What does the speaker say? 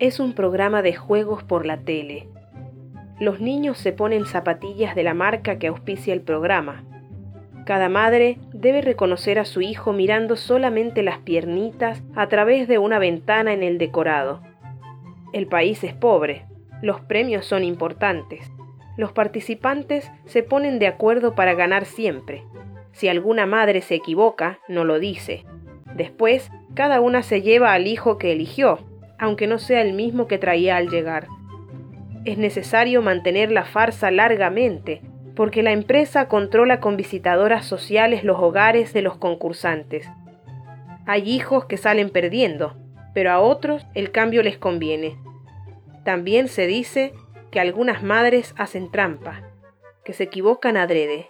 Es un programa de juegos por la tele. Los niños se ponen zapatillas de la marca que auspicia el programa. Cada madre debe reconocer a su hijo mirando solamente las piernitas a través de una ventana en el decorado. El país es pobre, los premios son importantes. Los participantes se ponen de acuerdo para ganar siempre. Si alguna madre se equivoca, no lo dice. Después, cada una se lleva al hijo que eligió, aunque no sea el mismo que traía al llegar. Es necesario mantener la farsa largamente, porque la empresa controla con visitadoras sociales los hogares de los concursantes. Hay hijos que salen perdiendo, pero a otros el cambio les conviene. También se dice que algunas madres hacen trampa, que se equivocan adrede.